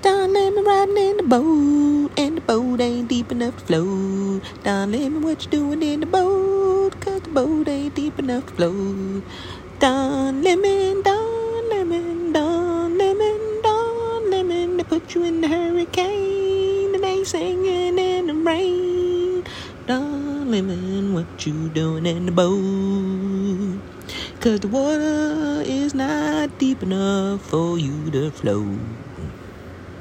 Don Lemon riding in the boat, and the boat ain't deep enough to float. Don Lemon, what you doing in the boat? Cause the boat ain't deep enough to float. Don Lemon, Don Lemon, Don Lemon, Don Lemon, they put you in the hurricane, and they singing in the rain. Don Lemon, what you doing in the boat? Cause the water is not deep enough for you to float.